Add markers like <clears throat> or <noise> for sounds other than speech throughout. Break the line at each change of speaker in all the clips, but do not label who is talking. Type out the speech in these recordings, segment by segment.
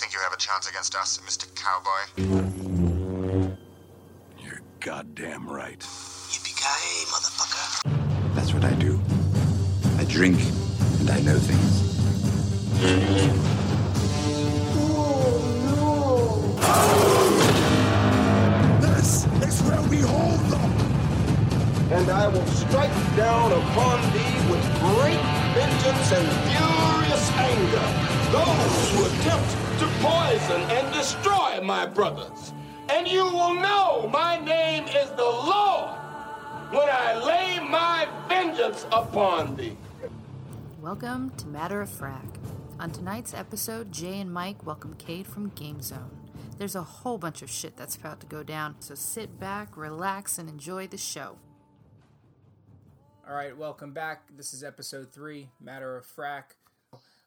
think you have a chance against us, Mr. Cowboy?
You're goddamn right.
Yippee-ki-yay, motherfucker.
That's what I do. I drink and I know things.
Oh, this is where we hold them.
and I will strike down upon thee with great vengeance and furious anger those who attempt to poison and destroy my brothers. And you will know my name is the Lord when I lay my vengeance upon thee.
Welcome to Matter of Frack. On tonight's episode, Jay and Mike welcome Cade from Game Zone. There's a whole bunch of shit that's about to go down, so sit back, relax, and enjoy the show.
All right, welcome back. This is episode three, Matter of Frack.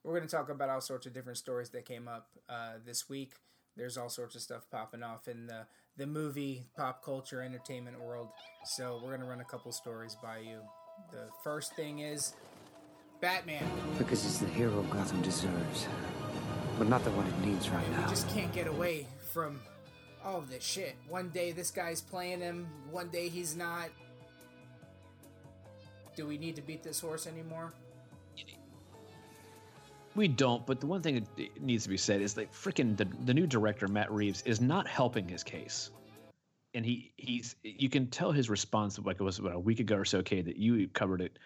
We're going to talk about all sorts of different stories that came up uh, this week. There's all sorts of stuff popping off in the, the movie, pop culture, entertainment world. So we're going to run a couple stories by you. The first thing is Batman.
Because he's the hero Gotham deserves. But not the one it needs right
We
now.
just can't get away from all of this shit. One day this guy's playing him, one day he's not. Do we need to beat this horse anymore?
We don't, but the one thing that needs to be said is that freaking the, the new director Matt Reeves is not helping his case, and he he's you can tell his response like it was about a week ago or so. Okay, that you covered it,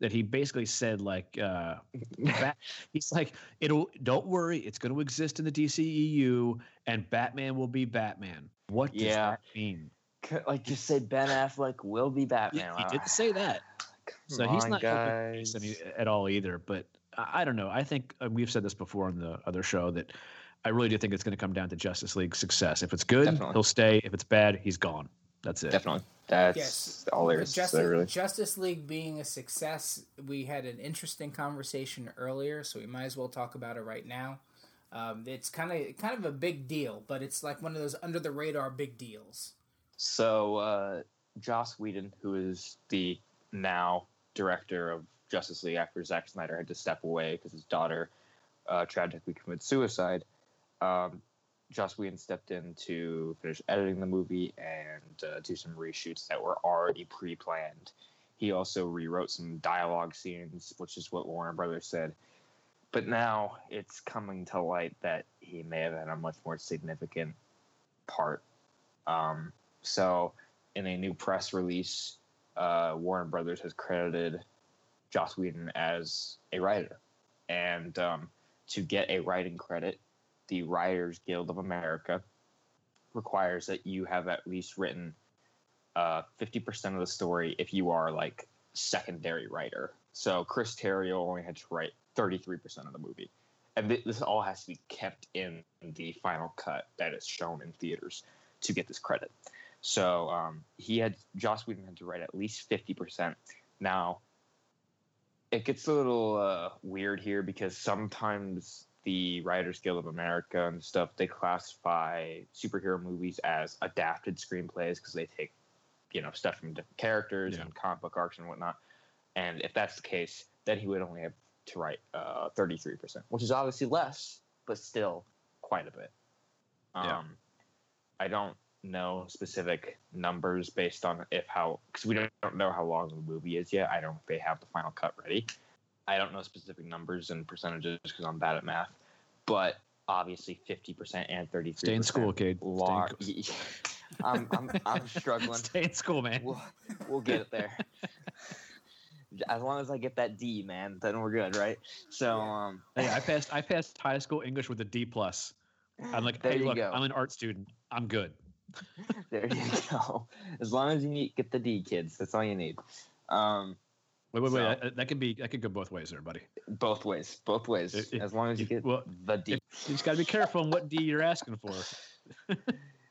that he basically said like uh, Bat, <laughs> he's like it'll don't worry, it's going to exist in the DCEU, and Batman will be Batman. What does
Yeah.
that mean?
Like just say Ben Affleck will be Batman.
he did
Ah,
say that. <sighs> So
come
he's not helping
guys.
any, at all either. But I, I don't know. I think uh, we've said this before on the other show that I really do think it's going to come down to Justice League's success. If it's good,
Definitely.
he'll stay. If it's bad, he's gone. That's it.
Definitely. That's
Yes.
all there is to
Justice,
really.
Justice League being a success, we had an interesting conversation earlier, so we might as well talk about it right now. Um, it's kind of kind of a big deal, but it's like one of those under the radar big deals.
So, uh, Joss Whedon, who is the now director of Justice League after Zack Snyder had to step away because his daughter uh, tragically committed suicide, um, Joss Whedon stepped in to finish editing the movie and uh, do some reshoots that were already pre planned. He also rewrote some dialogue scenes, which is what Warner Brothers said. But now it's coming to light that he may have had a much more significant part. Um, so, in a new press release, uh, Warner Brothers has credited Joss Whedon as a writer. And um, to get a writing credit, the Writers Guild of America requires that you have at least written uh, 50% of the story if you are like secondary writer. So Chris Terrio only had to write 33% of the movie. And th- this all has to be kept in the final cut that is shown in theaters to get this credit. So um, he had Joss Whedon had to write at least 50%. Now, it gets a little uh, weird here because sometimes the Writers Guild of America and stuff they classify superhero movies as adapted screenplays because they take you know stuff from different characters
Yeah.
and comic book arcs and whatnot. And if that's the case, then he would only have to write uh, 33%, which is obviously less, but still quite a bit. Um,
Yeah.
I don't know specific numbers based on if how because we don't, don't know how long the movie is yet. I don't they have the final cut ready. I don't know specific numbers and percentages because I'm bad at math, but obviously 50% and 33%.
Stay in school, Cade. Stay in
Lar-
co- <laughs>
I'm, I'm, I'm <laughs> struggling.
Stay in school, man.
We'll, we'll get it there. <laughs> As long as I get that D, man, then we're good, right? So, um,
Hey, I passed. I passed high school English with a D plus. I'm like,
There
hey, look,
go.
I'm an art student. I'm good. <laughs>
there you go. As long as you need, get the D, kids. That's all you need. Um,
Wait, wait, wait.
So-
That, that could be. That could go both ways, there, buddy.
both ways, both ways.
If- if-
as long as you
if-
get
well,
the D.
You just got to be careful on what D you're asking for. <laughs>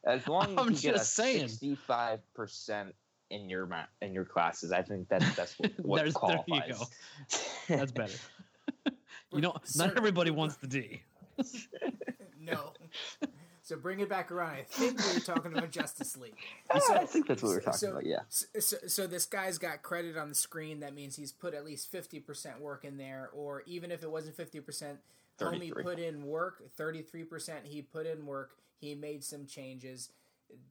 As long <laughs> as
I'm
you get a
just saying.
sixty-five percent in your ma- in your classes, I think that that's what, what
There's- there you
qualifies.
That's better. you know,
Sir-
not everybody wants the D.
No. So bring it back around. I think we were talking about Justice League. <laughs>
Ah, so, I think that's what we were talking
so,
about. Yeah.
So, so, this guy's got credit on the screen. That means he's put at least fifty percent work in there, or even if it wasn't fifty percent, homie put in work. Thirty three percent. He put in work. He made some changes.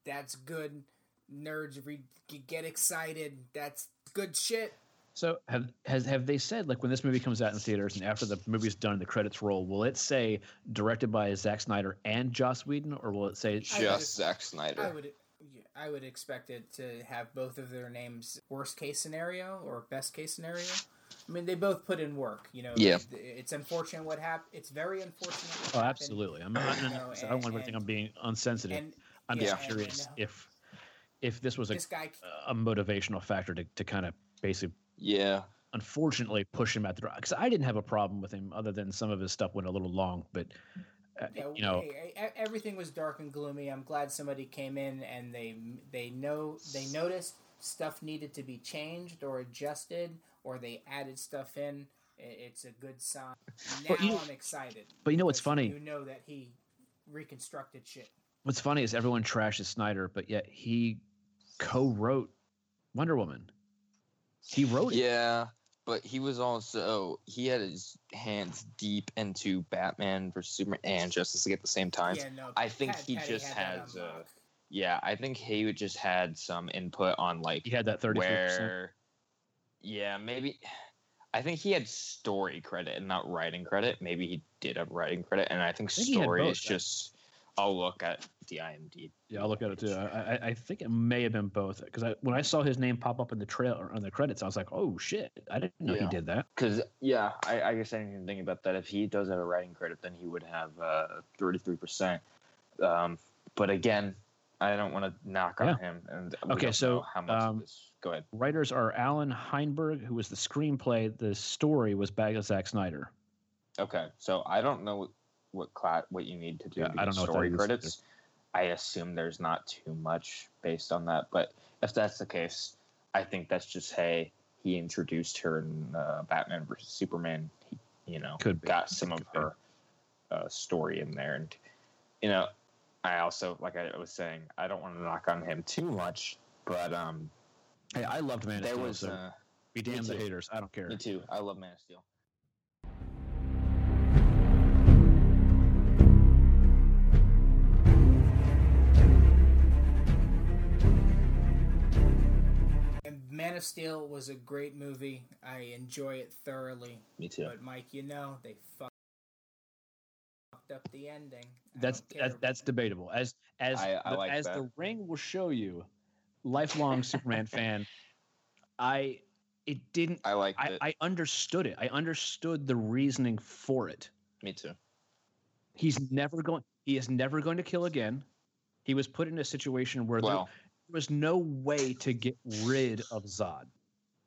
That's good. Nerds re- get excited. That's good shit.
So have has have they said like when this movie comes out in theaters and after the movie's done, the credits roll, will it say directed by Zack Snyder and Joss Whedon, or will it say
just Zack Snyder?
I would I would expect it to have both of their names worst case scenario or best case scenario. I mean, they both put in work. You know,
yeah.
It's unfortunate what happened. It's very unfortunate.
oh, absolutely. I'm not. You know, I don't want to think I'm being unsensitive. And, I'm just curious and, uh, if if this was a,
this guy,
a motivational factor to, to kind of basically
yeah.
Unfortunately, push him at the because I didn't have a problem with him other than some of his stuff went a little long, but uh, yeah, you know
hey, everything was dark and gloomy. I'm glad somebody came in and they they know they noticed stuff needed to be changed or adjusted or they added stuff in. It's a good sign. Now you, I'm excited.
But you know what's funny?
You know that he reconstructed shit.
What's funny is everyone trashes Snyder, but yet he co-wrote Wonder Woman. He wrote it.
Yeah, but he was also he had his hands deep into Batman versus Superman and Justice League at the same time.
Yeah, no,
I think he just has. Uh, yeah, I think he just had some input on like
he had that thirty
where. Yeah, maybe. I think he had story credit and not writing credit. Maybe he did have writing credit, and I think, I think story is just I'll look at the IMDb.
Yeah, I'll look at it too. I, I think it may have been both because I, when I saw his name pop up in the trailer on the credits, I was like, "Oh shit! I didn't know yeah. he did that."
Because yeah, I, I guess I didn't even think about that. If he does have a writing credit, then he would have thirty three percent. Um, but again, I don't want to knock on him. And
okay, so
how much um, this? Go ahead.
Writers are Allan Heinberg, who was the screenplay. The story was by Zack Snyder.
Okay, so I don't know what class what you need to do
yeah,
to
I don't know
story credits. I assume there's not too much based on that, but if that's the case, I think that's just hey, he introduced her in uh, Batman versus Superman. He, you know,
Could
got some of her uh, story in there, and you know, I also like I was saying, I don't want to knock on him too much, but um,
hey, I loved Man of
there
Steel.
Was,
so
uh,
be damn the haters. I don't care.
Me too. I love Man of Steel.
Man of Steel was a great movie. I enjoy it thoroughly.
Me too.
But Mike, you know they fucked up the ending.
That's that's, that's debatable. As as
I, I
the,
like
as
that.
the ring will show you, lifelong Superman fan. I it didn't.
I like
I,
it.
I understood it. I understood the reasoning for it.
Me too.
He's never going. He is never going to kill again. He was put in a situation where
well,
there was no way to get rid of Zod.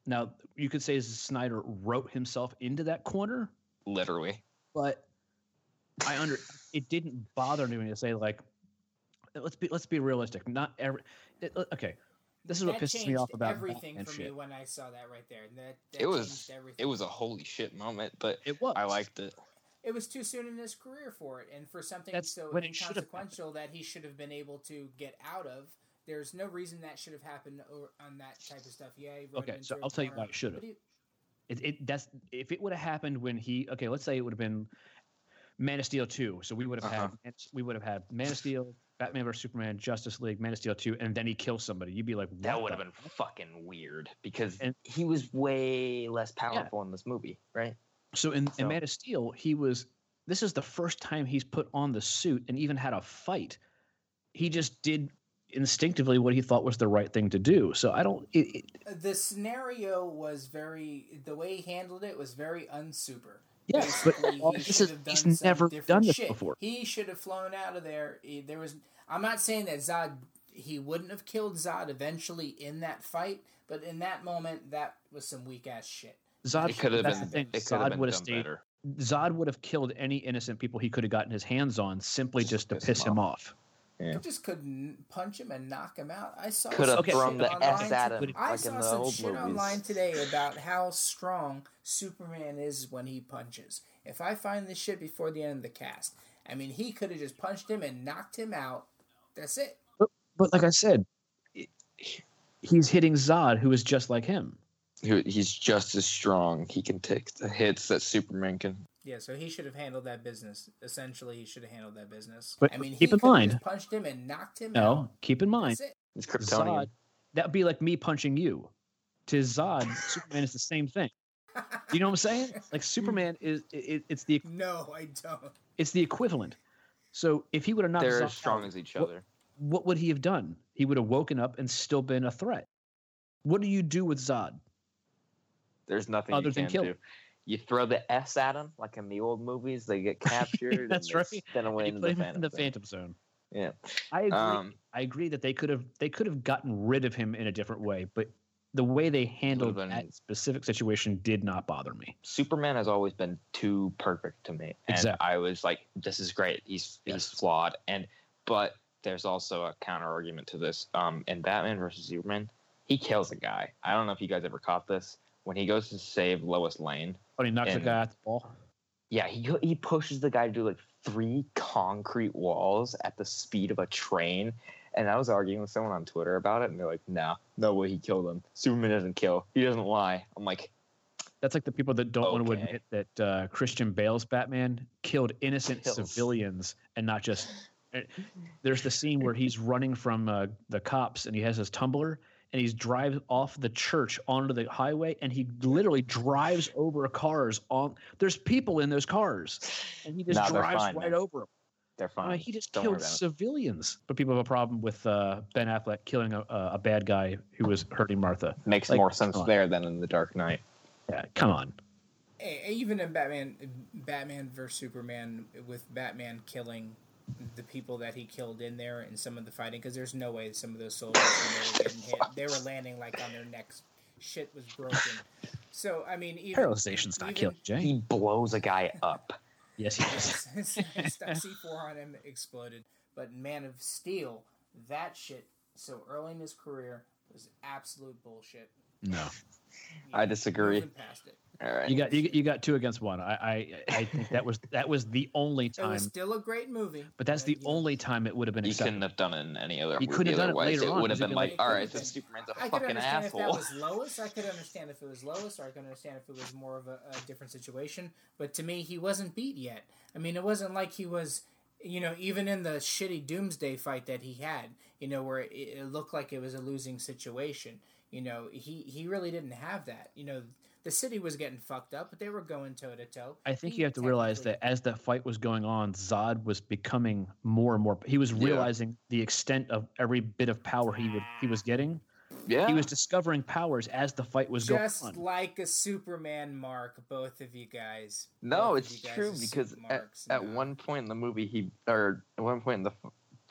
Now you could say Snyder wrote himself into that corner,
literally,
but I under <laughs> it didn't bother me to say like, let's be let's be realistic. Not every it, okay. This is
that
what pisses me off about
everything
Batman
for
shit.
me when I saw that right there. That, that
it was
everything.
it was a holy shit moment, but
it was.
I liked it.
It was too soon in his career for it, and for something
That's
so
when it should have
inconsequential that he should have been able to get out of. There's no reason that should have happened on that type of stuff. Yeah, he
Okay, so I'll tell you why it should have. It, it that's if it would have happened when he okay, let's say it would have been Man of Steel two. So we would have
Uh-huh.
had we would have had Man of Steel, Batman vs Superman, Justice League, Man of Steel two, and then he kills somebody. You'd be like,
That would have been fucking weird because
And-
he was way less powerful in this movie, right?
So in,
So-
in Man of Steel, he was. This is the first time he's put on the suit and even had a fight. He just did instinctively what he thought was the right thing to do. So I don't. It, it,
the scenario was very the way he handled it was very unsuper.
yeah, but
Basically,
all
he
this is he's never done this
shit.
before.
He should have flown out of there. There was. I'm not saying that Zod. He wouldn't have killed Zod eventually in that fight, but in that moment, that was some weak ass shit.
Zod
could have been.
thing,
It
Zod would have
done
stayed.
better.
Zod would have killed any innocent people he could have gotten his hands on simply
Just
just to
piss
piss
him
him off.
Yeah.
Just couldn't punch him and knock him out. I saw
Could have
some
Okay,
thrown
shit
the
online
S at him
I
like
saw some shit
movies.
online today <laughs> about how strong Superman is when he punches. If I find this shit before the end of the cast, I mean, he could have just punched him and knocked him out. That's it.
But, but like I said, he's hitting Zod, who is just like him.
He's just as strong. He can take the hits that Superman can.
Yeah, so he should have handled that business. Essentially, he should have handled that business.
But
I mean,
keep
he
in mind-
just punched him and knocked him
No,
out.
keep in mind,
That's it.
He's Kryptonian.
Zod. That'd be like me punching you. To Zod, <laughs> Superman is the same thing. You know what I'm saying? Like Superman is it, it's the
No, I don't.
it's the equivalent. So if he would have knocked
They're
Zod
as strong
out,
as each
what-
other.
what would he have done? He would have woken up and still been a threat. What do you do with Zod?
There's nothing
Other
you
than
can
kill
do. You throw the S at them, like in the old movies. They get <laughs> captured.
That's
and
right.
Spin away into the
him in
Phantom.
the
Zone.
Phantom Zone.
Yeah.
I agree.
Um,
I agree that they could have they could have gotten rid of him in a different way, but the way they handled that specific situation did not bother me.
Superman has always been too perfect to me, and
Exactly.
I was like, "This is great. He's he's flawed." And but there's also a counter argument to this. Um, in Batman versus Superman, he kills a guy. I don't know if you guys ever caught this when he goes to save Lois Lane.
But he knocks the guy out the ball.
Yeah, he he pushes the guy to do like three concrete walls at the speed of a train. And I was arguing with someone on Twitter about it, and they're like, "No, no way, he killed him. Superman doesn't kill. He doesn't lie." I'm like,
That's like the people that don't want to admit that uh, Christian Bale's Batman killed innocent
Kills.
civilians and not just. eh, <laughs> There's the scene where he's running from uh, the cops and he has his tumbler and he's drives off the church onto the highway and he literally drives over cars on. There's people in those cars and he just
Nah, they're
drives
fine,
right
man.
over them.
"They're fine."
mean, he just
Don't
killed
about it.
civilians, but people have a problem with uh, Ben Affleck killing a, a bad guy who was hurting Martha.
Makes
Like,
more sense there than in the Dark Knight.
Yeah, come on.
Even in Batman, Batman versus Superman, with Batman killing the people that he killed in there and some of the fighting, because there's no way some of those soldiers they were getting hit, they were landing like on their necks. Shit was broken. So I mean, even,
Paralyzation's not
even-
killing Jay.
He blows a guy up.
Yes, he is. <laughs>
C four on him exploded. But Man of Steel, that shit so early in his career was absolute bullshit.
No.
I disagree.
Past it.
All right.
You got you, you got two against one. I, I I think that was that was the <laughs> only time.
It
time,
was still a great movie.
but that's the
you
only time it would have been
You couldn't have done it in any other
You
movie.
couldn't have done it later on,
would have been
it'd
like,
be
all
like-
right, this Superman's a
I could
fucking
understand if that was Lois. I could understand if it was Lois, or I could understand if it was more of a, a different situation. But to me, he wasn't beat yet. I mean, it wasn't like he was, you know, even in the shitty Doomsday fight that he had, you know, where it, it looked like it was a losing situation. You know, he he really didn't have that. You know, the city was getting fucked up, but they were going toe to toe.
I think
He
you have to realize that as the fight was going on, Zod was becoming more and more. He was
Yeah.
realizing the extent of every bit of power he would he was getting.
yeah.
He was discovering powers as the fight was
just
going on.
Just like a Superman mark, both of you guys.
No,
Both
it's
guys
true because at, at
No.
one point in the movie, he or at one point in the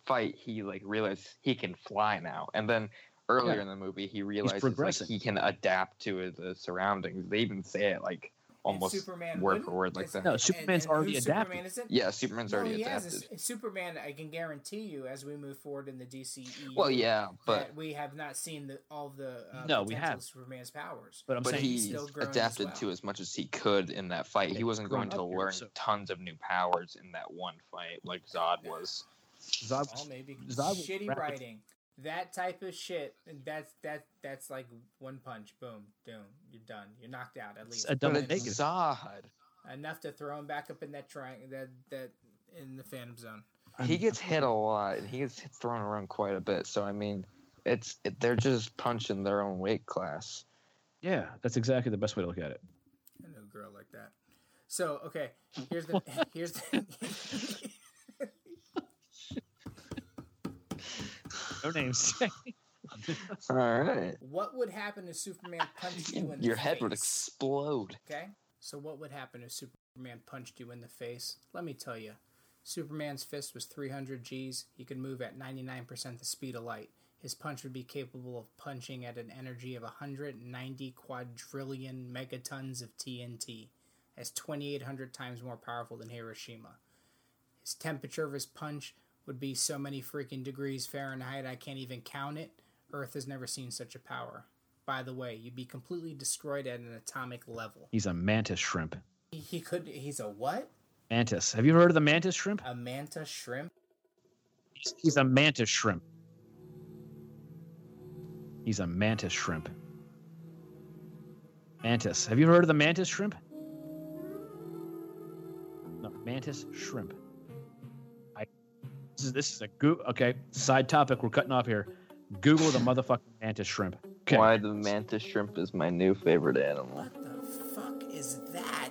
fight, he like realized he can fly now, and then earlier
Yeah.
in the movie, he realizes like he can adapt to the surroundings. They even say it like almost
Superman
word for word like that.
No, Superman's
and- and
already adapted.
Superman is it?
Yeah, Superman's
No,
already
he has.
adapted.
It's- Superman, I can guarantee you, as we move forward in the DCEU,
Well, yeah, but
that we have not seen the, all the uh,
No, we have.
Superman's powers.
But I'm
but
saying
he
still growing as
adapted
well.
to as much as he could in that fight.
Yeah,
he wasn't going to
up here,
learn
so-
tons of new powers in that one fight like Zod was.
Zod was,
maybe
Zod was
shitty
rapid-
writing. That type of shit. That's that. That's like one punch, boom, boom. You're done. You're knocked out. At least
a double
And
But it's
negative.
Enough to throw him back up in that triangle. That that in the Phantom Zone.
he gets hit a lot and he gets thrown around quite a bit so i mean it's it, they're just punching their own weight class
yeah, that's exactly the best way to look at it.
I know a girl like that. So okay, here's the <laughs> here's the. <laughs>
No names. <laughs>
all right
what would happen if Superman <laughs> punched you in the face?
your head would explode
Okay, so what would happen if Superman punched you in the face? Let me tell you, Superman's fist was 300 G's. He could move at 99% the speed of light. His punch would be capable of punching at an energy of 190 quadrillion megatons of TNT. That's 2,800 times more powerful than Hiroshima. His temperature of his punch would be so many freaking degrees Fahrenheit, I can't even count it. Earth has never seen such a power. By the way, you'd be completely destroyed at an atomic level.
He's a mantis shrimp.
He, he could. He's a what?
Mantis. Have you heard of the mantis shrimp?
A mantis shrimp?
He's, he's a mantis shrimp. He's a mantis shrimp. Mantis. Have you heard of the mantis shrimp? No, mantis shrimp. I. This is this is a go. Okay, side topic. We're cutting off here. Google the motherfucking mantis shrimp. Okay.
Why the mantis shrimp is my new favorite animal.
What the fuck is that?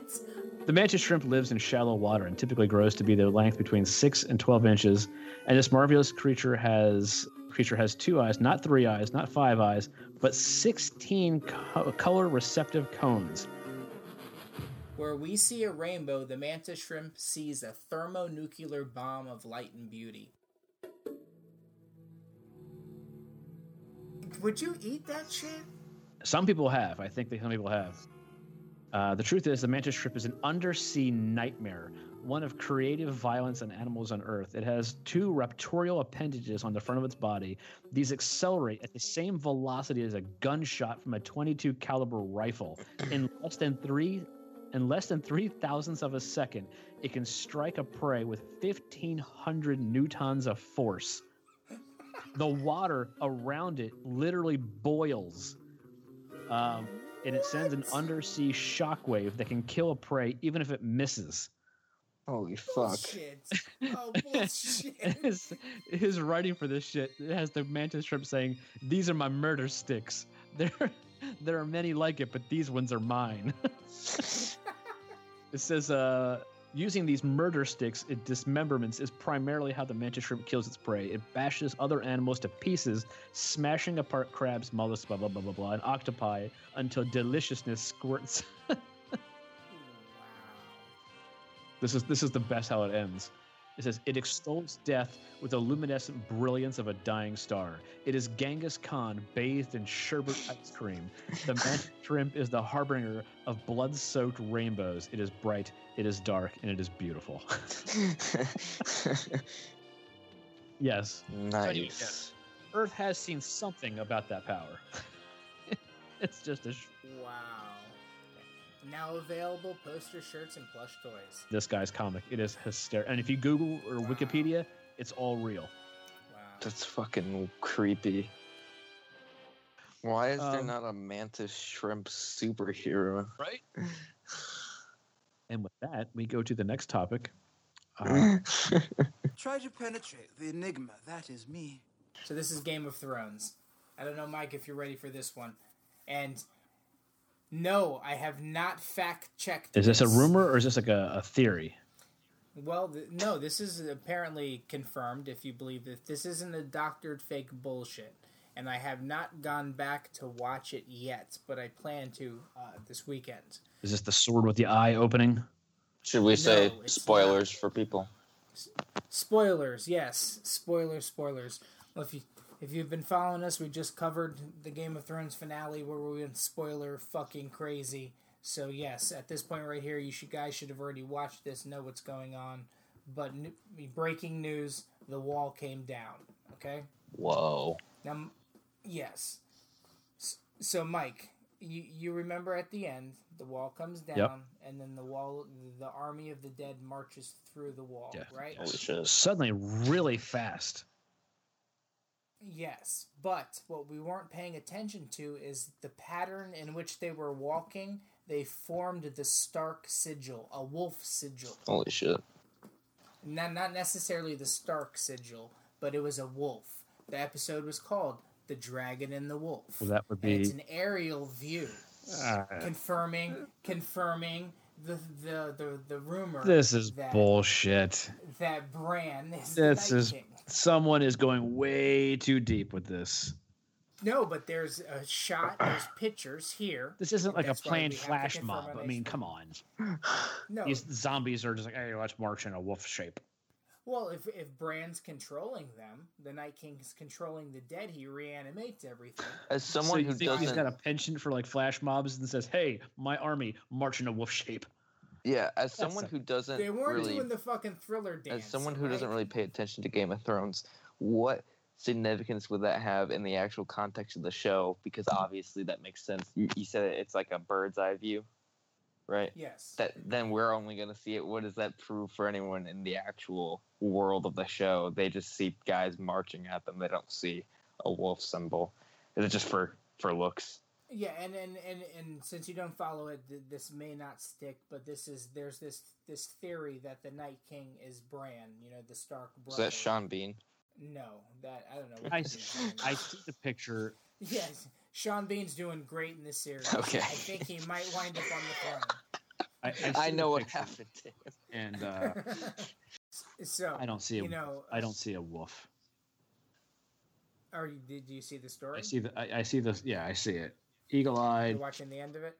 The mantis shrimp lives in shallow water and typically grows to be the length between six and twelve inches. And this marvelous creature has creature has two eyes, not three eyes, not five eyes, but sixteen co- color receptive cones.
Where we see a rainbow, the mantis shrimp sees a thermonuclear bomb of light and beauty. Would you eat that shit?
Some people have. I think that some people have. Uh, the truth is, the mantis shrimp is an undersea nightmare, one of creative violence and animals on Earth. It has two raptorial appendages on the front of its body. These accelerate at the same velocity as a gunshot from a 22 caliber rifle. In less than three, in less than three thousandths of a second, it can strike a prey with 1,500 newtons of force. The water around it literally boils. Um, and it sends an undersea shockwave that can kill a prey even if it misses.
Holy fuck.
Bullshit. Oh, bullshit. <laughs>
his, his writing for this shit it has the mantis shrimp saying, "These are my murder sticks. <laughs> There, <laughs> there are many like it, but these ones are mine." <laughs> it says, uh, "Using these murder sticks, it dismemberments is primarily how the mantis shrimp kills its prey. It bashes other animals to pieces, smashing apart crabs, mollusks, blah blah blah blah blah, and octopi until deliciousness squirts." <laughs> wow. This is this is the best how it ends. It says it extols death with the luminescent brilliance of a dying star. It is Genghis Khan bathed in sherbet ice cream. The <laughs> mantis shrimp is the harbinger of blood-soaked rainbows. It is bright, it is dark, and it is beautiful. <laughs> yes,
nice.
Earth has seen something about that power. <laughs> it's just a. Sh-
Wow. Now available poster shirts and plush toys.
this guy's comic. It is hysterical. And if you Google or Wikipedia, it's all real.
Wow.
That's fucking creepy. Why is there
Um,
not a mantis shrimp superhero?
Right. <laughs> and with that, we go to the next topic. <laughs> Uh,
Try to penetrate the enigma. That is me.
So this is Game of Thrones. I don't know, Mike, if you're ready for this one. And no, I have not fact checked.
is this a rumor or is this like a, a theory?
Well, th- no, this is apparently confirmed. If you believe that this isn't a doctored fake bullshit, and I have not gone back to watch it yet, but I plan to uh, this weekend.
Is this the sword with the eye opening?
Should we say
No, it's
spoilers for people?
Spoilers, yes, spoilers, spoilers. Well, if you if you've been following us, we just covered the Game of Thrones finale where we went spoiler fucking crazy. So yes, at this point right here, you should guys should have already watched this, know what's going on. But n- breaking news: the wall came down. Okay.
Whoa.
Now, yes. So, Mike, you you remember at the end, the wall comes down, and then the wall, the army of the dead marches through the wall,
Yeah.
right?
Holy shit.
Suddenly, really fast.
Yes, but what we weren't paying attention to is the pattern in which they were walking. They formed the Stark sigil, a wolf sigil.
Holy shit.
Not not necessarily the Stark sigil, but it was a wolf. The episode was called "The Dragon and the Wolf."
Well, that would
and it's
be.
an aerial view,
Uh,
confirming confirming the the the, the rumor.
this is
that,
bullshit.
That Bran is
This
the Night
is.
King.
Someone is going way too deep with this.
No, but there's a shot. There's <clears throat> pictures here.
This isn't like a planned
we have to
flash mob.
on
I mean, come on. <sighs>
No,
These zombies are just like, hey, let's march in a wolf shape.
Well, if if Bran's controlling them, the Night King is controlling the dead. He reanimates everything.
As someone
you
who
think he's
doesn't,
got a penchant for like flash mobs and says, "Hey, my army march in a wolf shape."
Yeah, as someone
a-
who doesn't
They weren't
really,
doing the fucking thriller dance.
as someone who
right?
doesn't really pay attention to Game of Thrones, what significance would that have in the actual context of the show? Because obviously that makes sense. You, you said it's like a bird's eye view. right?
Yes.
That then we're only going to see it. What does that prove for anyone in the actual world of the show? They just see guys marching at them. They don't see a wolf symbol. Is it just for for looks?
Yeah, and and, and, and since you don't follow it, th- this may not stick. But this is there's this this theory that the Night King is Bran. You know, the Stark
Is that Sean Bean?
No, that I don't know. What
I,
the
s-
dude's name <laughs>
I see the picture.
Yes, Sean Bean's doing great in this series.
Okay.
I think he might wind up on the
I, I,
I know what happened to him.
and uh, <laughs>
so
I don't see a
You know,
I don't see a wolf.
Or you- did you see the story?
I see the I, I see the yeah I see it. Eagle eyed.
watching the end of it.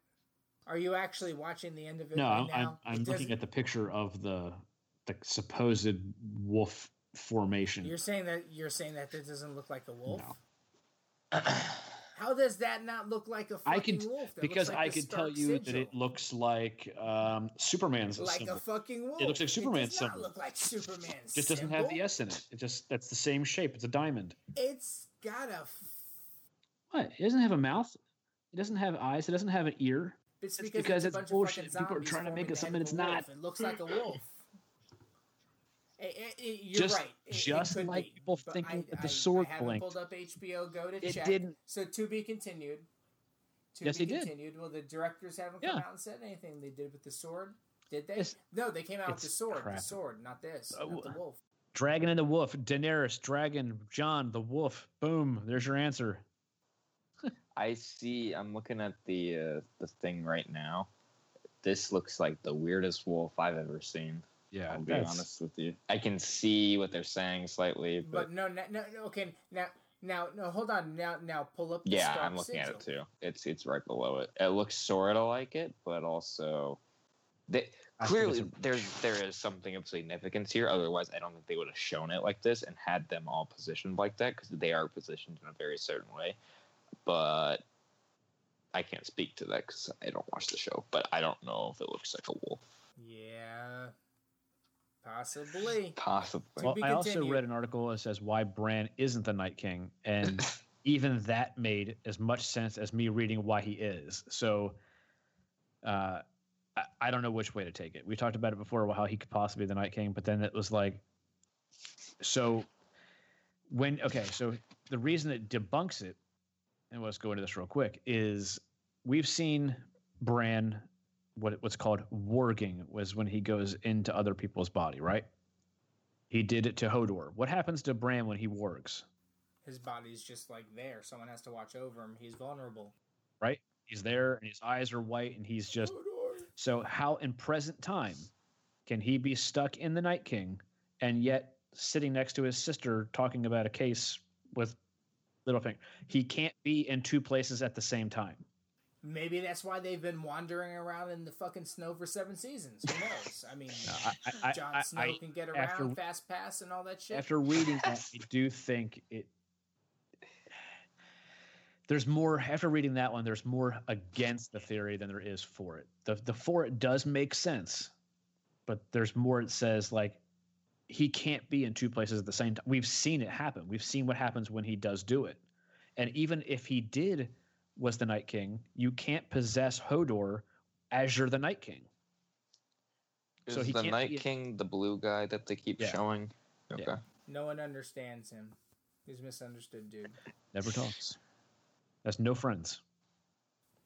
Are you actually watching the end of it
No,
right
I'm I'm. I'm looking at the picture of the the supposed wolf formation.
You're saying that you're saying that this doesn't look like a wolf.
No. <clears throat>
How does that not look like a fucking
I can
wolf?
Because
like
I could tell you that it looks like um, Superman's
like
symbol.
a fucking wolf.
It looks like Superman's
It does not
symbol.
look like Superman's.
just doesn't have the. S in it. It just that's the same shape. It's a diamond.
It's got a. f-
What? It doesn't have a mouth. It doesn't have eyes. It doesn't have an ear.
It's
It's
because,
because
it's, a
it's bullshit.
Of
People are trying to make it something it's
wolf.
not.
It looks like a wolf. Eh, eh, you're
Just-
right. It- it
just
could
like
be,
people thinking
I,
that
I,
the sword
I haven't
blinked.
pulled up HBO Go to
It
check.
didn't.
So to be continued. To
Yes,
be
he did.
continued. Well, the directors haven't come
Yeah.
out and said anything. They did with the sword. Did they?
It's-
no, they came out with the
it's
sword. The sword, not this.
Uh,
not the wolf.
Dragon and the wolf. Daenerys, dragon, Jon, the wolf. Boom. There's your answer.
I see. I'm looking at the uh, the thing right now. This looks like the weirdest wolf I've ever seen.
Yeah,
I'll be honest with you. I can see what they're saying slightly, but,
But no, no, no, no, okay. Now, now, no. Hold on. Now, now, pull up. The
yeah, I'm looking at it too. It's it's right below it. It looks sort of like it, but also, they, clearly
it's
there's there is something of significance here. Otherwise, I don't think they would have shown it like this and had them all positioned like that because they are positioned in a very certain way. But I can't speak to that because I don't watch the show. But I don't know if it looks like a wolf.
Yeah, possibly.
Possibly.
Well, I also read an article that says why Bran isn't the Night King, and <laughs> even that made as much sense as me reading why he is. So, uh, I, I don't know which way to take it. We talked about it before, how he could possibly be the Night King, but then it was like, so when okay, so the reason it debunks it, and let's go into this real quick, is we've seen Bran what what's called warging was when he goes into other people's body, right? He did it to Hodor. What happens to Bran when he wargs?
His body's just like there. Someone has to watch over him. He's vulnerable.
Right? He's there and his eyes are white and he's just so how in present time can he be stuck in the Night King and yet sitting next to his sister talking about a case with Littlefinger? He can't be in two places at the same time.
Maybe that's why they've been wandering around in the fucking snow for seven seasons. Who knows? I mean,
I- I-
Jon
I-
Snow
I-
can get around,
after-
fast pass, and all that shit.
After reading that, I do think it. There's more after reading that one. There's more against the theory than there is for it. The the for it does make sense, but there's more. It says like he can't be in two places at the same time. We've seen it happen. We've seen what happens when he does do it, and even if he did was the Night King, you can't possess Hodor as you're the Night King.
Is
So he
the
can't
Night
be-
King the blue guy that they keep
Yeah.
showing? Okay.
Yeah.
no one understands him. He's misunderstood, dude.
Never talks. That's no friends.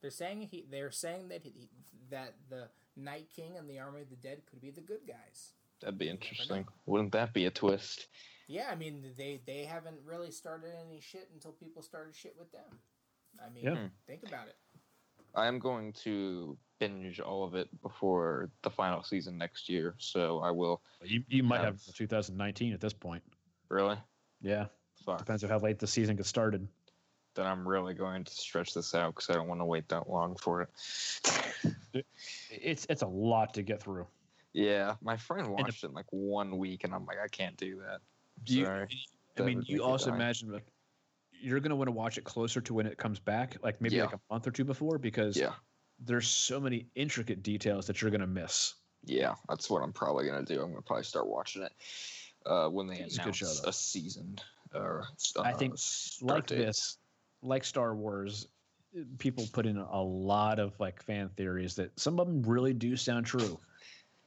They're saying he. They're saying that he, that the Night King and the Army of the Dead could be the good guys.
That'd be interesting. Wouldn't that be a twist?
Yeah, I mean they they haven't really started any shit until people started shit with them. I mean,
Yeah. Hmm.
think about it.
I am going to binge all of it before the final season next year, so I will.
You you might
Have-
have 2019 at this point.
Really?
Yeah.
Fuck.
Depends on how late the season gets started.
Then I'm really going to stretch this out because I don't want to wait that long for it.
It's it's a lot to get through.
Yeah, my friend watched it in like one week, and I'm like, I can't do that.
You-
sorry.
I mean, you also
die.
imagine like you're going to want to watch it closer to when it comes back, like maybe
Yeah.
like a month or two before, because
Yeah,
there's so many intricate details that you're going to miss.
yeah, that's what I'm probably gonna do. I'm gonna probably start watching it uh, when they
It's a
announce
show,
a season or uh,
I think like
date.
this, like Star Wars, people put in a lot of like fan theories that some of them really do sound true.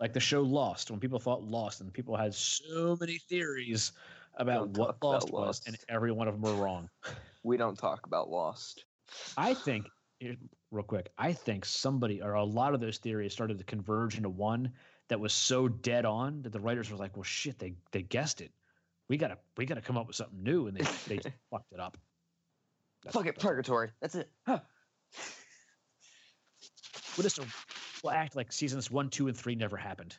Like the show Lost, when people thought Lost, and people had so many theories about what
talk about
Lost was, and every one of them were wrong. <laughs>
We don't talk about Lost.
I think, real quick, I think somebody or a lot of those theories started to converge into one that was so dead on that the writers were like, "Well, shit, they they guessed it. We gotta we gotta come up with something new," and they they <laughs> <laughs> fucked it up.
Fuck it, purgatory. That's it. Huh.
We'll just we'll act like seasons one, two, and three never happened.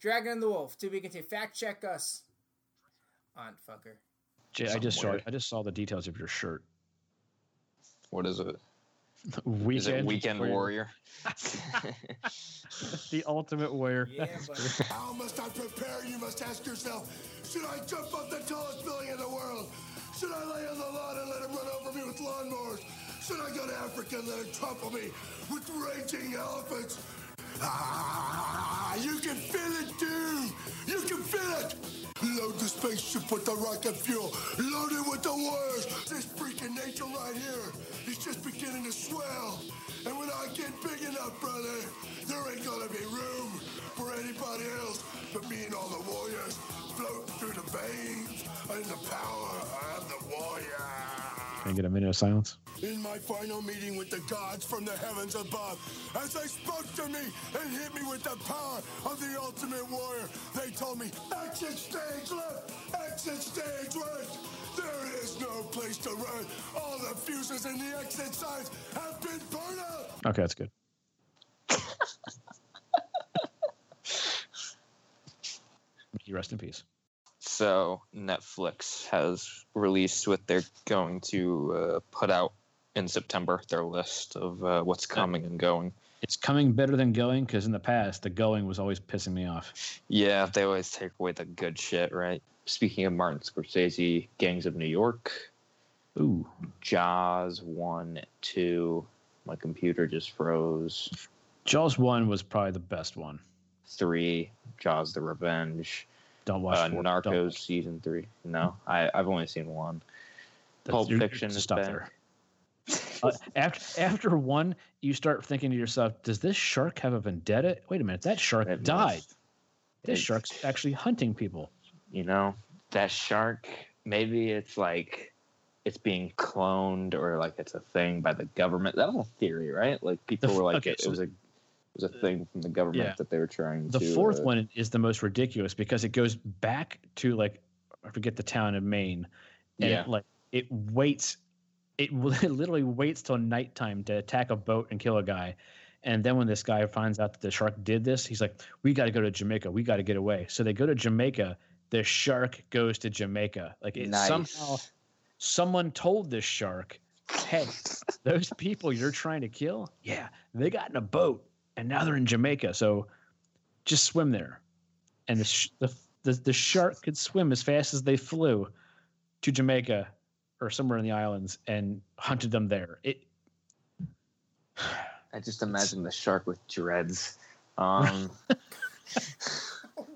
Dragon and the Wolf. To be continued. Fact check us. On fucker.
Jay, I just saw. I just saw the details of your shirt.
What is it?
Weekend,
Is it Weekend Warrior? <laughs> <laughs>
the ultimate warrior.
Yeah,
How must I prepare? You must ask yourself. Should I jump off the tallest building in the world? Should I lay on the lawn and let him run over me with lawnmowers? Should I go to Africa and let him trample me with raging elephants? Ah, you can feel it, dude. You can feel it. Load the spaceship with the rocket fuel. Load it with the warriors. This freaking nature right here is just beginning to swell. And when I get big enough, brother, there ain't gonna be room for anybody else but me and all the warriors floating through the veins and the power of the warrior.
Can I get a minute of silence?
In my final meeting with the gods from the heavens above, as they spoke to me and hit me with the power of the ultimate warrior, they told me, exit stage left, exit stage right. There is no place to run. All the fuses in the exit signs have been burned out.
Okay, that's good. <laughs> May you rest in peace.
So Netflix has released what they're going to uh, put out in September. Their list of uh, what's coming and going.
It's coming better than going because in the past the going was always pissing me off.
Yeah, they always take away the good shit, right? Speaking of Martin Scorsese, Gangs of New York,
Ooh,
Jaws one, two. My computer just froze.
Jaws one was probably the best one.
Three, Jaws: The Revenge.
Don't watch
Uh,
four. Don't
Narcos season three. No, I, I've only seen one.
that's-
Pulp
you're-
Fiction is back.
there. <laughs> Uh, after after one, you start thinking to yourself, "Does this shark have a vendetta? Wait a minute, that shark
It
died.
must.
This shark's actually hunting people."
you know that shark maybe it's like it's being cloned or like it's a thing by the government that was a theory right like people
The
were like
okay,
it,
so-
was a it was a thing from the government
Yeah.
that they were trying to.
The fourth
uh,
one is the most ridiculous because it goes back to like I forget the town in Maine, and
Yeah.
it, like it waits, it <laughs> literally waits till nighttime to attack a boat and kill a guy, and then when this guy finds out that the shark did this, he's like, "We got to go to Jamaica. We got to get away." So they go to Jamaica. The shark goes to Jamaica. Like it
Nice.
somehow, someone told this shark, "Hey, those people you're trying to kill, yeah, they got in a boat and now they're in Jamaica. So just swim there." And the sh- the, the the shark could swim as fast as they flew to Jamaica or somewhere in the islands and hunted them there. It <sighs>
i just imagine the shark with dreads <laughs> um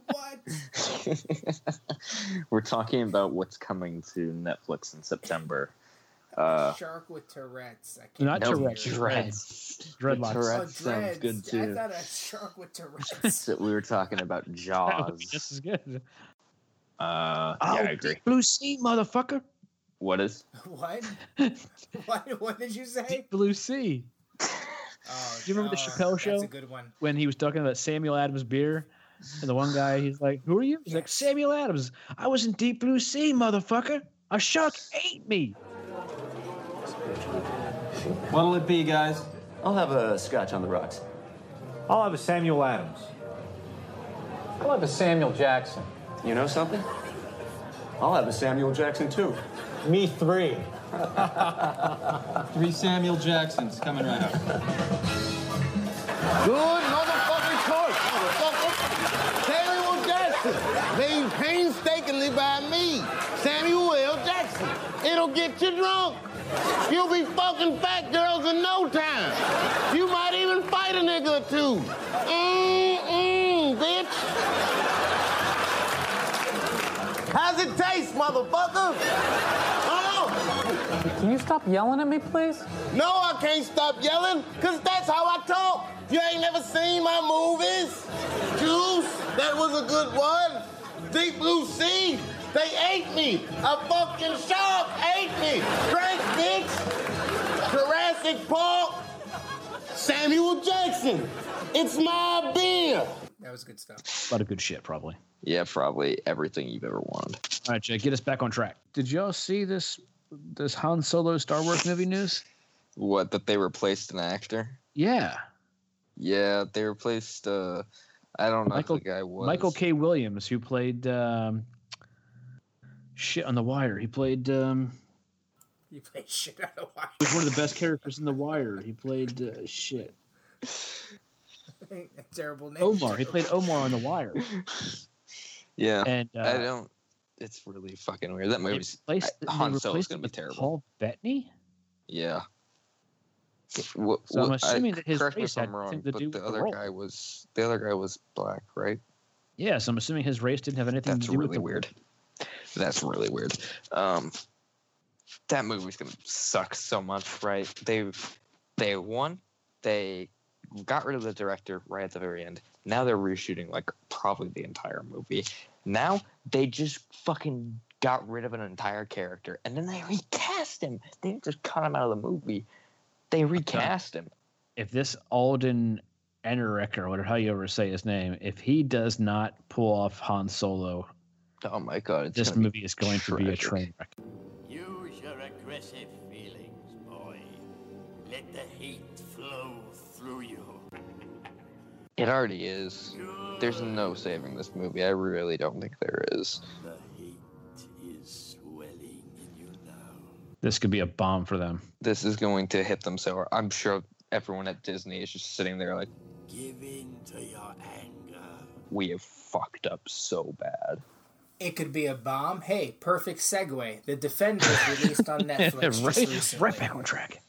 what? <laughs>
we're talking about what's coming to netflix in september uh
Shark with Tourette's. I can't
Not
no
Tourette's,
dreads
dreadlocks.
The
Oh,
Tourette's sounds
dreads.
good
I
too
thought a shark with Tourette's.
so <laughs> we were talking about <laughs>
that would be
jaws
just as good.
uh
Oh,
yeah i agree
Deep Blue Sea, motherfucker.
what is <laughs>
what? what? What did you say?
Deep Blue Sea.
Oh,
Do you remember the
oh,
Chappelle
That's
show?
a good one.
When he was talking about Samuel Adams beer, and the one guy, he's like, "Who are you?" He's like, "Samuel Adams. I was in Deep Blue Sea, motherfucker. A shark ate me."
What'll it be, guys?
I'll have a scotch on the rocks.
I'll have a Samuel Adams. I'll have a Samuel Jackson.
You know something? I'll have a Samuel Jackson too.
Me three. three Samuel Jacksons coming right up.
Good motherfucking course, motherfucker. Samuel Jackson, made painstakingly by me, Samuel L. Jackson. It'll get you drunk. You'll be fucking fat girls in no time. You might even fight a nigga or two. Mmm, bitch. How's it taste, motherfucker? On.
Can you stop yelling at me, please?
No, I can't stop yelling, because that's how I talk. You ain't never seen my movies? Juice, that was a good one. Deep Blue Sea, they ate me. A fucking shark ate me. Great bitch. Jurassic Park. Samuel Jackson. It's my beer.
That was good stuff.
A lot of good shit, probably.
Yeah, probably everything you've ever wanted.
All right, Jay, get us back on track. Did y'all see this this Han Solo Star Wars movie news?
What that they replaced an actor?
Yeah,
Yeah, they replaced. uh I don't know
Michael
who the guy was.
Michael K. Williams, who played um, shit on The Wire. He played. Um,
You play shit on the wire.
he was one of the best characters in The Wire. He played uh, shit. <laughs>
Terrible name.
Omar. He played Omar on The Wire.
Yeah,
And uh,
I don't. It's really fucking weird. That
they
movie's
replaced,
I-
they
Han Solo's
replaced
gonna be terrible.
Paul Bettany.
Yeah. What,
So I'm
what-
assuming that his race
I'm
had
wrong,
nothing to
but
do
the
with the
other
role.
guy was the other guy was black, right?
Yes, yeah, so I'm assuming his race didn't have anything
That's
to do with
really
the
weird. That's really weird. Um, that movie's gonna suck so much, right? They they won. They got rid of the director right at the very end. Now they're reshooting like probably the entire movie. Now they just fucking got rid of an entire character and then they recast him. They didn't just cut him out of the movie. They recast him.
if this Alden Ehrenreich or whatever how you ever say his name, if he does not pull off Han Solo,
Oh my god! It's
this movie is going to be a train wreck.
Use your aggressive feelings, boy. Let the hate flow through you.
It already is. There's no saving this movie. I really don't think there is.
The hate is swelling in you now.
This could be a bomb for them.
This is going to hit them so I'm sure everyone at Disney is just sitting there like,
Give in to your anger.
we have fucked up so bad.
It could be a bomb. Hey, perfect segue. The Defenders <laughs> released on Netflix just
right,
recently.
right back on track.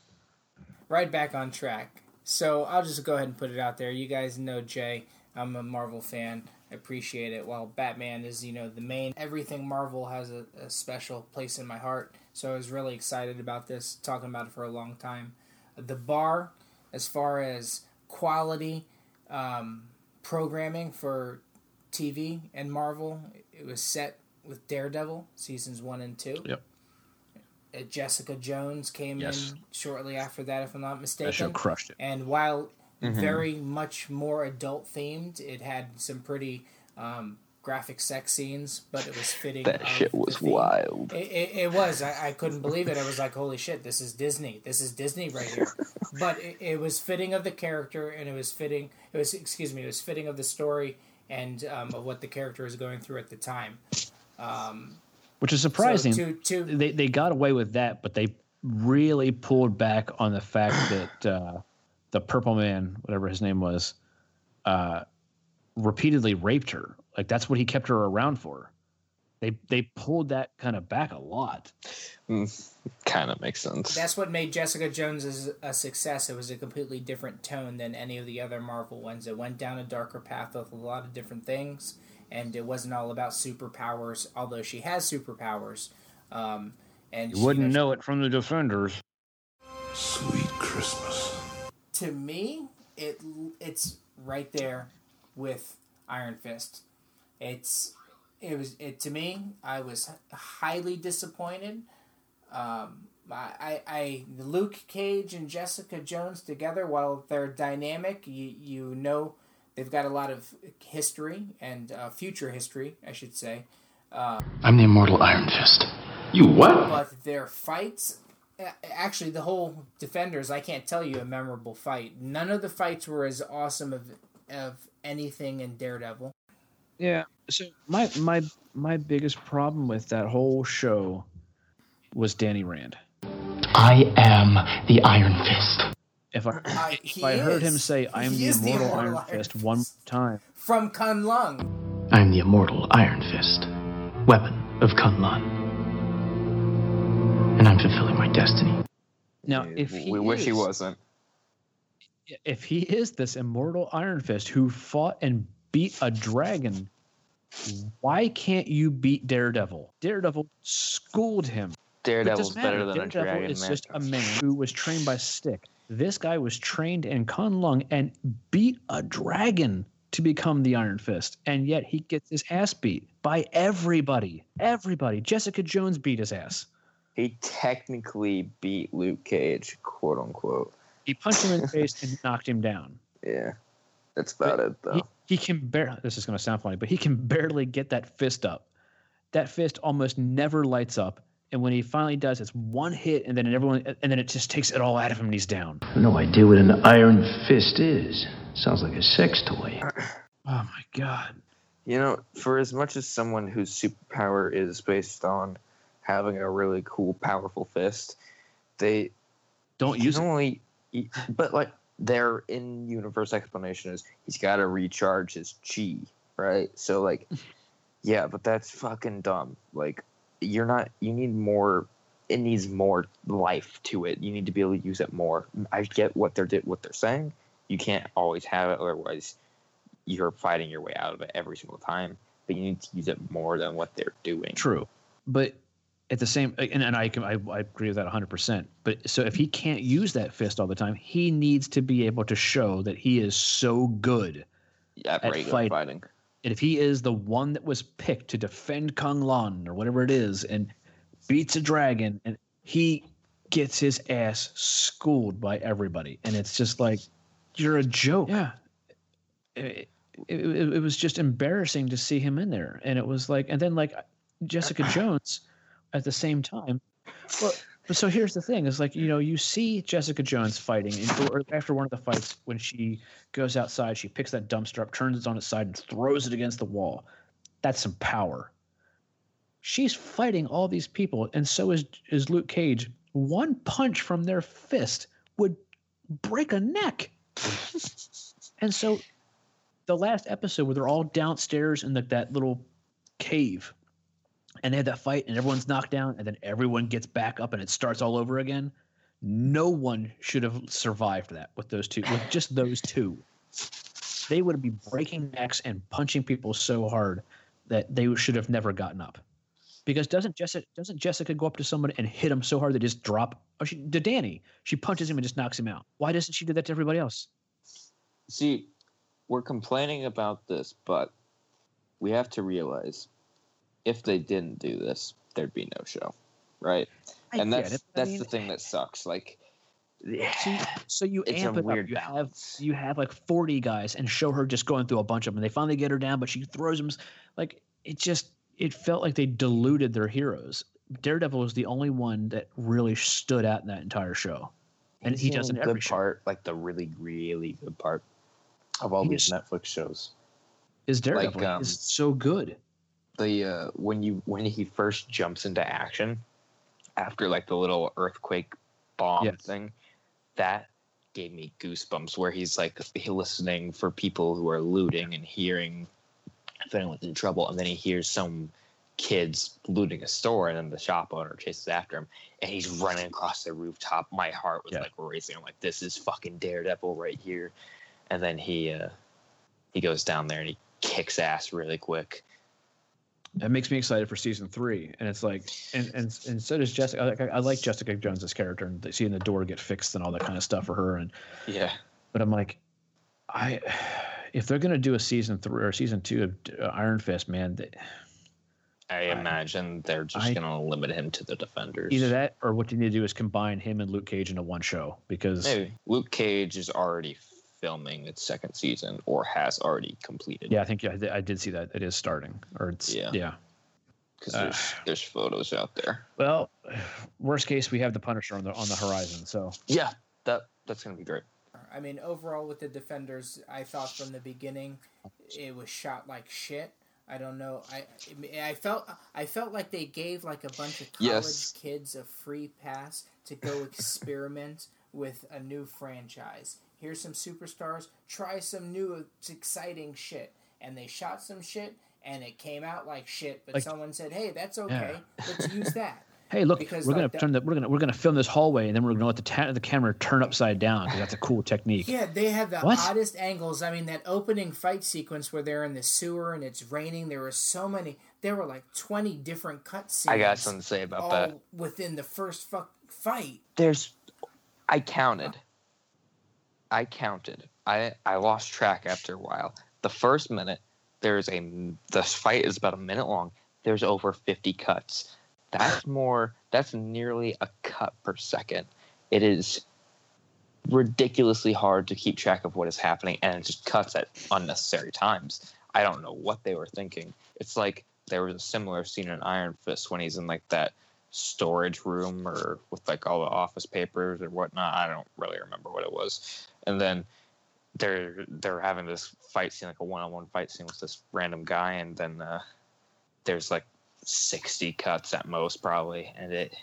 right back on track. So I'll just go ahead and put it out there. You guys know Jay. I'm a Marvel fan. I appreciate it. While Batman is, you know, the main, everything Marvel has a, a special place in my heart. So I was really excited about this, talking about it for a long time. The bar, as far as quality um, programming for TV and Marvel, it was set with Daredevil seasons one and two.
Yep.
Uh, Jessica Jones came
Yes.
in shortly after that, if I'm not mistaken.
That show crushed it.
And while
Mhm.
very much more adult themed, it had some pretty um, graphic sex scenes, but it was fitting.
That shit was
theme.
wild.
It, it, it was. I, I couldn't believe it. I was like, holy shit, this is Disney. This is Disney right here. but it, it was fitting of the character, and it was fitting. It was excuse me. It was fitting of the story and um, of what the character is going through at the time. Um,
Which is surprising.
to- to-
they they got away with that, but they really pulled back on the fact <sighs> that uh, the Purple Man, whatever his name was, uh, repeatedly raped her. Like that's what he kept her around for. They they pulled that kind of back a lot.
kind of makes sense.
That's what made Jessica Jones as a success. It was a completely different tone than any of the other Marvel ones. It went down a darker path with a lot of different things, and it wasn't all about superpowers. Although she has superpowers, um, and
You
she-
wouldn't know it from the Defenders.
Sweet Christmas.
to me, it it's right there with Iron Fist. It's it was it to me. I was highly disappointed. Um, I, I, I Luke Cage and Jessica Jones together, while they're dynamic, you you know they've got a lot of history and uh, future history, I should say. Uh,
I'm the immortal Iron Fist. You what?
but their fights, actually, the whole Defenders, I can't tell you a memorable fight. None of the fights were as awesome of of anything in Daredevil.
Yeah. So my my my biggest problem with that whole show was Danny Rand.
I am the Iron Fist.
If I
I-
if
he
I heard him say "I am the
is the
immortal
immortal
Iron
Iron
Fist" one time,
From Kun Kunlun.
I am the immortal Iron Fist, weapon of Kunlun. And I'm fulfilling my destiny.
now if he
we wish he wasn't.
if he is this immortal Iron Fist who fought and beat a dragon, why can't you beat Daredevil? Daredevil schooled him.
Daredevil's better than a
Daredevil
dragon,
is
man.
just a man who was trained by Stick. This guy was trained in Kunlun and beat a dragon to become the Iron Fist, and yet he gets his ass beat by everybody. Everybody. Jessica Jones beat his ass.
He technically beat Luke Cage, quote unquote.
He punched him in the face and knocked him down. <laughs>
Yeah, that's about it though.
He, he can barely. This is going to sound funny, but he can barely get that fist up. That fist almost never lights up, and when he finally does, it's one hit, and then everyone, and then it just takes it all out of him, and he's down.
No idea what an iron fist is. Sounds like a sex toy. <clears throat>
Oh my god.
You know, for as much as someone whose superpower is based on having a really cool, powerful fist, they
don't use
it. Only, but like their in-universe explanation is he's got to recharge his chi, right? So like, <laughs> yeah, but that's fucking dumb. Like, you're not. You need more. It needs more life to it. You need to be able to use it more. I get what they're what they're saying. You can't always have it, otherwise you're fighting your way out of it every single time. But you need to use it more than what they're doing.
True, but at the same and, and I can I, I agree with that 100%. But so if he can't use that fist all the time, he needs to be able to show that he is so good
at,
at
regular
fighting.
fighting.
And if he is the one that was picked to defend Kung Lan or whatever it is and beats a dragon and he gets his ass schooled by everybody and it's just like you're a joke. Yeah. It, it, it, it was just embarrassing to see him in there and it was like and then like Jessica <clears throat> Jones at the same time. But so here's the thing: is like you know you see Jessica Jones fighting, and, after one of the fights when she goes outside, she picks that dumpster up, turns it on its side, and throws it against the wall. That's some power. She's fighting all these people, and so is is Luke Cage. One punch from their fist would break a neck. <laughs> and so, the last episode where they're all downstairs in the, that little cave and they had that fight and everyone's knocked down and then everyone gets back up and it starts all over again. No one should have survived that with those two with just those two. They would be breaking necks and punching people so hard that they should have never gotten up. Because doesn't jessica doesn't jessica go up to someone and hit him so hard they just drop? Oh she to danny she punches him and just knocks him out. Why doesn't she do that to everybody else?
See, we're complaining about this, but we have to realize if they didn't do this, there'd be no show, right?
I
and that's
it, but I
that's
mean-
the thing that sucks. Like,
So you, so you
It's a
amp it
weird
up. You have you have like forty guys and show her just going through a bunch of them. And they finally get her down, but she throws them. Like it just it felt like they diluted their heroes. Daredevil was the only one that really stood out in that entire show, and
he's
he does in every
good
show.
part, like the really really good part of all
He
these
is-
Netflix shows.
Is Daredevil
Like, um,
is so good.
The uh, when you when he first jumps into action after like the little earthquake bomb
Yes.
thing that gave me goosebumps where he's like he listening for people who are looting and hearing if anyone's in trouble and then he hears some kids looting a store and then the shop owner chases after him and he's running across the rooftop. My heart was like racing. I'm like this is fucking daredevil right here. And then he uh he goes down there and he kicks ass really quick
It makes me excited for season three, and it's like, and and and so does Jessica. I, like- I like Jessica Jones's character and seeing the door get fixed and all that kind of stuff for her. And
yeah
but I'm like, I if they're gonna do a season three or season two of uh, Iron Fist, man, they,
I imagine they're just
I-
going to limit him to the defenders.
either that or what you need to do is combine him and Luke Cage into one show because
Maybe Luke Cage is already filming its second season or has already completed.
yeah, I think yeah, I did- I did see that it is starting or it's
Yeah.
yeah.
because
Uh,
there's there's photos out there.
Well, <sighs> worst case, we have the Punisher on the on the horizon. So
Yeah, that that's going to be great.
I mean, overall with the Defenders, I thought from the beginning it was shot like shit. I don't know. I I felt I felt like they gave like a bunch of college
Yes.
kids a free pass to go <laughs> experiment with a new franchise. Here's some superstars. Try some new exciting shit. And they shot some shit, and it came out like shit. But
Like-
someone said, "Hey, that's okay. Let's use that." <laughs>
hey, look,
Because,
we're
like,
gonna
that-
turn the we're gonna we're gonna film this hallway, and then we're gonna let the ta- the camera turn upside down because that's a cool technique.
Yeah, they have the
What?
oddest angles. I mean, that opening fight sequence where they're in the sewer and it's raining. There were so many. There were like twenty different cut scenes.
I got something to say about
all
that.
within the first fuck fight.
There's, I counted. I counted. I I lost track after a while. The first minute, there's a the fight is about a minute long. There's over fifty cuts. That's more. That's nearly a cut per second. It is ridiculously hard to keep track of what is happening, and it just cuts at unnecessary times. I don't know what they were thinking. It's like there was a similar scene in Iron Fist when he's in like that storage room or with like all the office papers or whatnot. I don't really remember what it was. And then they're they're having this fight scene, like a one-on-one fight scene with this random guy, and then uh, there's like sixty cuts at most, probably, and it.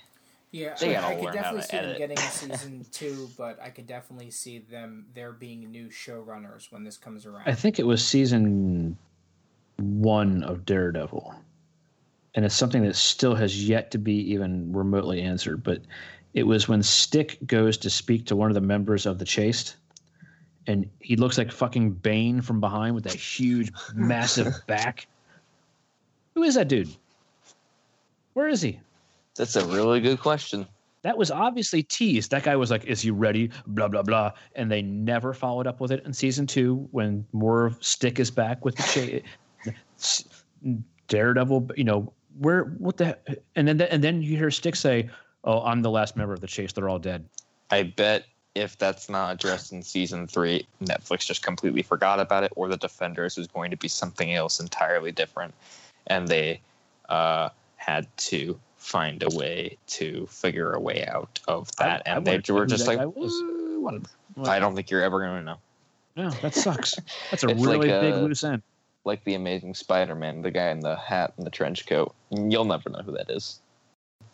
Yeah,
They
I,
gotta
I could
learn how
definitely
to
see them getting a <laughs> season two, but I could definitely see them there being new showrunners when this comes around.
I think it was season one of Daredevil, and it's something that still has yet to be even remotely answered. But it was when Stick goes to speak to one of the members of the Chaste, and he looks like fucking Bane from behind with that huge, massive <laughs> back. Who is that dude? Where is he?
That's a really good question.
That was obviously teased. That guy was like, "Is he ready?" Blah blah blah, and they never followed up with it in season two when more of Stick is back with the cha- <laughs> Daredevil. You know where? What the? And then and then you hear Stick say, "Oh, I'm the last member of the Chaste. They're all dead."
I bet if that's not addressed in season three, Netflix just completely forgot about it, or the Defenders is going to be something else entirely different, and they uh, had to find a way to figure a way out of that,
I
and they
to know
were just like,
guy was.
"Uh. I don't think you're ever going to know.
No, that sucks. That's a <laughs> really
like,
big
uh,
loose end.
Like the Amazing Spider-Man, the guy in the hat and the trench coat. You'll never know who that is.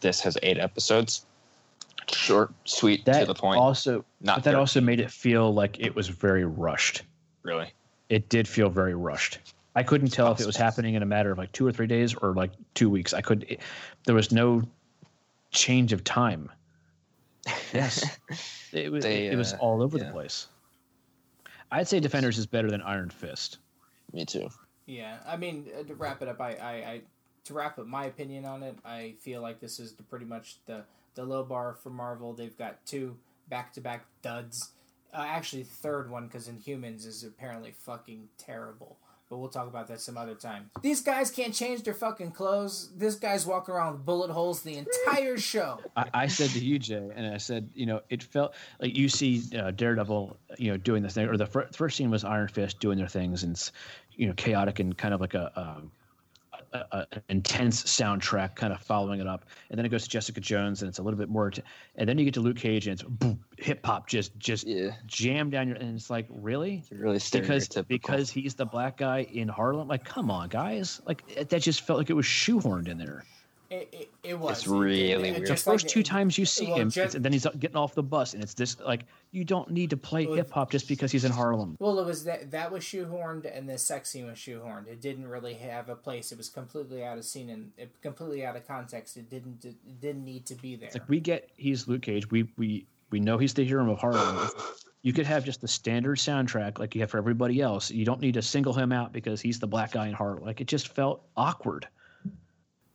This has eight episodes. Short, sweet,
That
to the point.
also,
Not
but that also made it feel like it was very rushed.
really.
it did feel very rushed. I couldn't tell if it was happening in a matter of like two or three days or like two weeks. I could. It, there was no change of time. Yes, <laughs> it was.
They,
it was
uh,
all over
yeah.
the place. I'd say Defenders is better than Iron Fist.
Me too.
Yeah, I mean uh, to wrap it up, I, I, I to wrap up my opinion on it, I feel like this is the, pretty much the the low bar for Marvel. They've got two back to back duds. Uh, actually, third one because Inhumans is apparently fucking terrible. But we'll talk about that some other time. These guys can't change their fucking clothes. This guy's walking around with bullet holes the entire <laughs> show.
I, I said to you, Jay, and I said, you know, it felt like you see uh, Daredevil, you know, doing this thing, or the fir- first scene was Iron Fist doing their things, and it's, you know, chaotic and kind of like a, um, a, an intense soundtrack, kind of following it up, and then it goes to Jessica Jones, and it's a little bit more, t- and then you get to Luke Cage, and it's hip hop just just jam down your, and it's like really,
really
because because he's the black guy in Harlem, like come on, guys, like it, that just felt like it was shoehorned in there.
It, it, it was.
It's really
It- it-
weird.
The first
like-
two times you see
well,
him,
Jen-
it's- and then he's uh, getting off the bus, and it's this like you don't need to play hip hop just because he's in Harlem.
Well, it was that that was shoehorned, and the sex scene was shoehorned. It didn't really have a place. It was completely out of scene and it, completely out of context. It didn't it didn't need to be there.
It's like we get he's Luke Cage. We we we know he's the hero of Harlem. You could have just the standard soundtrack like you have for everybody else. You don't need to single him out because he's the black guy in Harlem. Like it just felt awkward.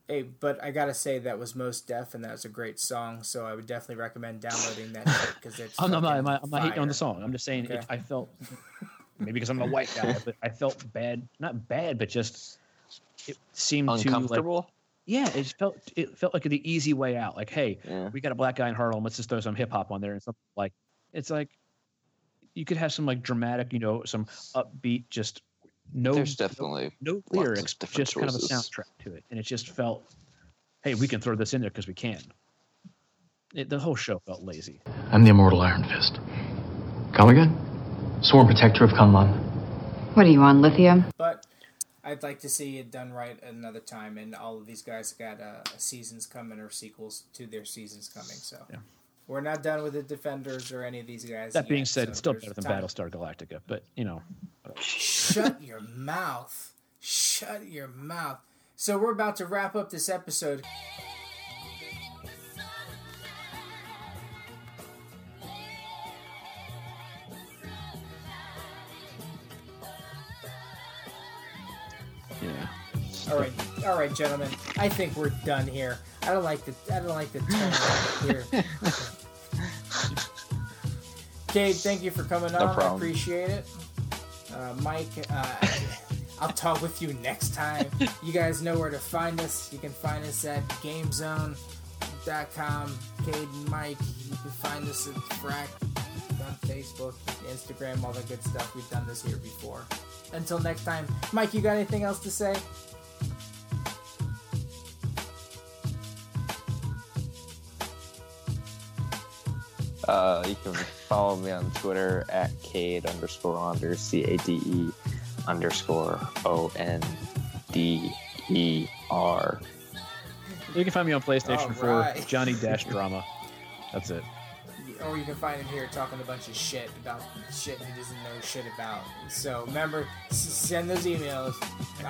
Hey, but I gotta say that was Mos Def, and that was a great song. So I would definitely recommend downloading that because it's. <laughs>
I'm not, I'm not, I'm not hating on the song. I'm just saying
Okay.
it, I felt maybe because I'm a white guy, but I felt bad. Not bad, but just it seemed too
Uncomfortable?
like yeah. It felt it felt like the easy way out. Like hey,
Yeah.
we got a black guy in Harlem. Let's just throw some hip hop on there and something like it's like you could have some like dramatic, you know, some upbeat, just no
There's definitely
no
lots of
lyrics,
different
just kind of a soundtrack to it, and it just felt, hey, we can throw this in there because we can. It, the whole show felt lazy.
I'm the immortal Iron Fist. Come again? Sworn protector of Kunlun.
What are you on lithium?
But I'd like to see it done right another time, and all of these guys got uh, seasons coming or sequels to their seasons coming. So we're not done with the defenders or any of these guys.
That
yet, being
said,
so
it's still better than
time.
Battlestar Galactica, but you know.
Shut your mouth. Shut your mouth. So we're about to wrap up this episode. Yeah. All right, all right, gentlemen. I think we're done here. I don't like the I don't like the tone here. <laughs> Cade, thank you for coming
No
on. I appreciate it. Uh, Mike, uh, <laughs> I'll talk with you next time. You guys know where to find us. You can find us at GameZone.com. Cade and Mike. You can find us at Frack on Facebook, Instagram, all the good stuff. We've done this here before. Until next time, Mike, you got anything else to say?
Uh, you can follow me on Twitter at Cade underscore onder C A D E underscore O N D E R.
You can find me on PlayStation
All
4. Johnny Dash Drama. That's it.
Or you can find him here talking a bunch of shit about shit he doesn't know shit about. So remember, s- send those emails.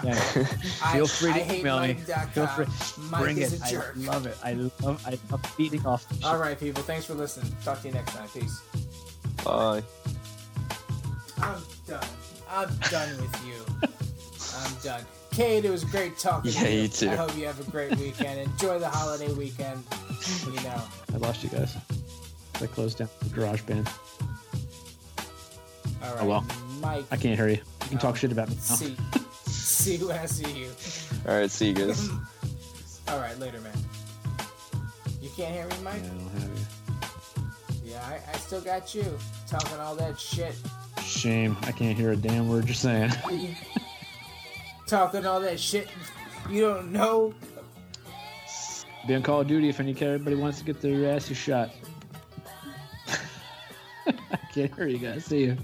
Yeah. <laughs>
I-
Feel free to
I hate
email me. Feel free.
Mike
Bring
is
it.
a jerk.
I love it. I love. I love beating off. the shit.
All right, people. Thanks for listening. Talk to you next time. Peace.
Bye.
I'm done. I'm done with you. I'm done. Kate, it was great talking
Yeah,
to you.
you too.
I hope you have a great weekend. Enjoy the holiday weekend. You know.
I lost you guys. I closed down the garage band.
All right.
Oh well.
Mike.
I can't hear you. You can talk um, shit about me now.
See, <laughs> see you when I see you.
All right, see you guys. <clears throat>
All right, later, man. You can't hear me, Mike?
I don't have you.
Yeah, I, I still got you talking all that shit,
Shame. I can't hear a damn word you're saying. <laughs>
talking all that shit. You don't know.
Be on Call of Duty if any everybody wants to get their asses shot. Can't you guys. See you.